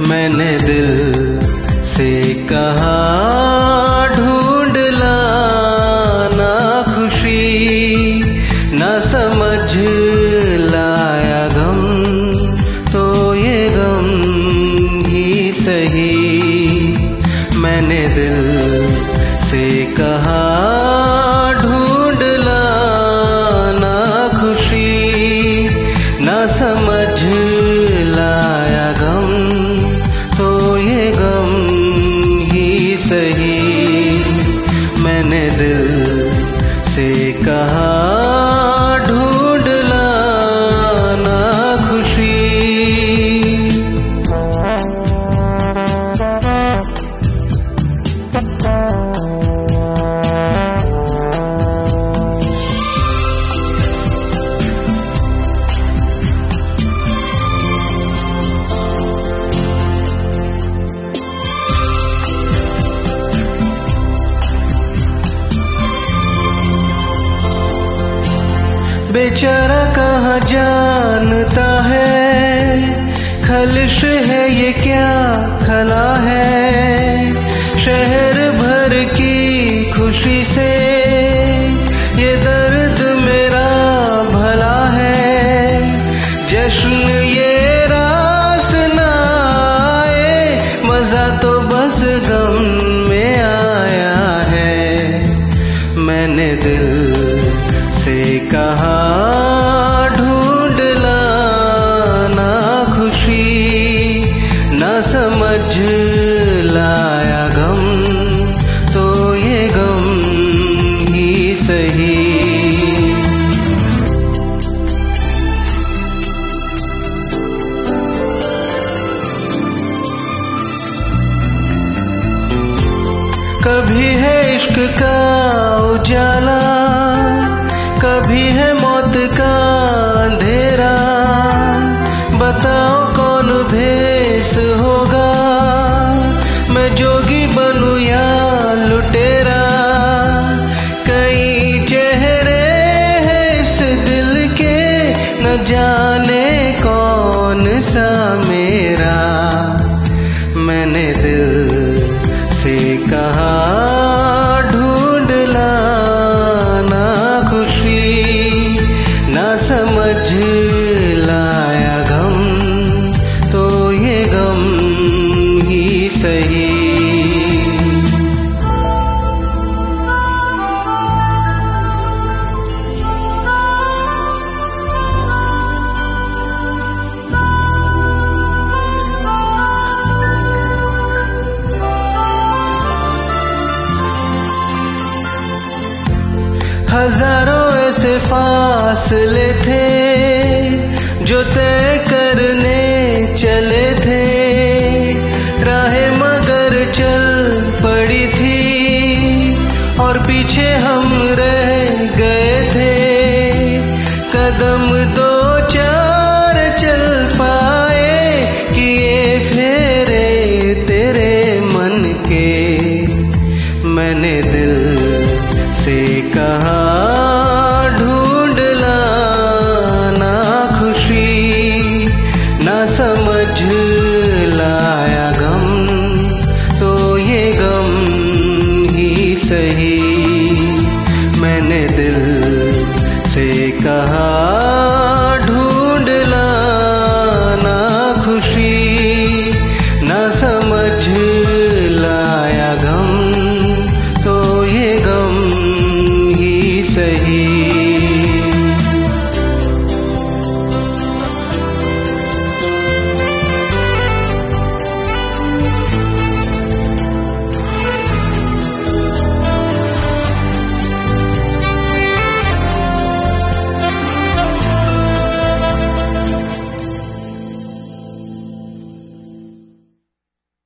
मैंने दिल से कहा, ढूंढ लाना खुशी, न समझ लाया गम तो ये गम ही सही। मैंने दिल कहा बेचारा कहाँ जानता है? खलिश है ये क्या खला है? शहर भर की खुशी से ये दर्द मेरा भला है। जश्न ये रास न मज़ा तो बस गम में आया है। मैंने दिल से कहा, ढूंढ लाना खुशी, न समझ लाया गम तो ये गम ही सही। कभी है इश्क का न हज़ारों ऐसे फासले थे जो तय करने चले थे। राहें मगर चल पड़ी थी और पीछे हम रह गए थे। कदम दो चार चल पाए किए फेरे तेरे मन के। मैंने दिल समझ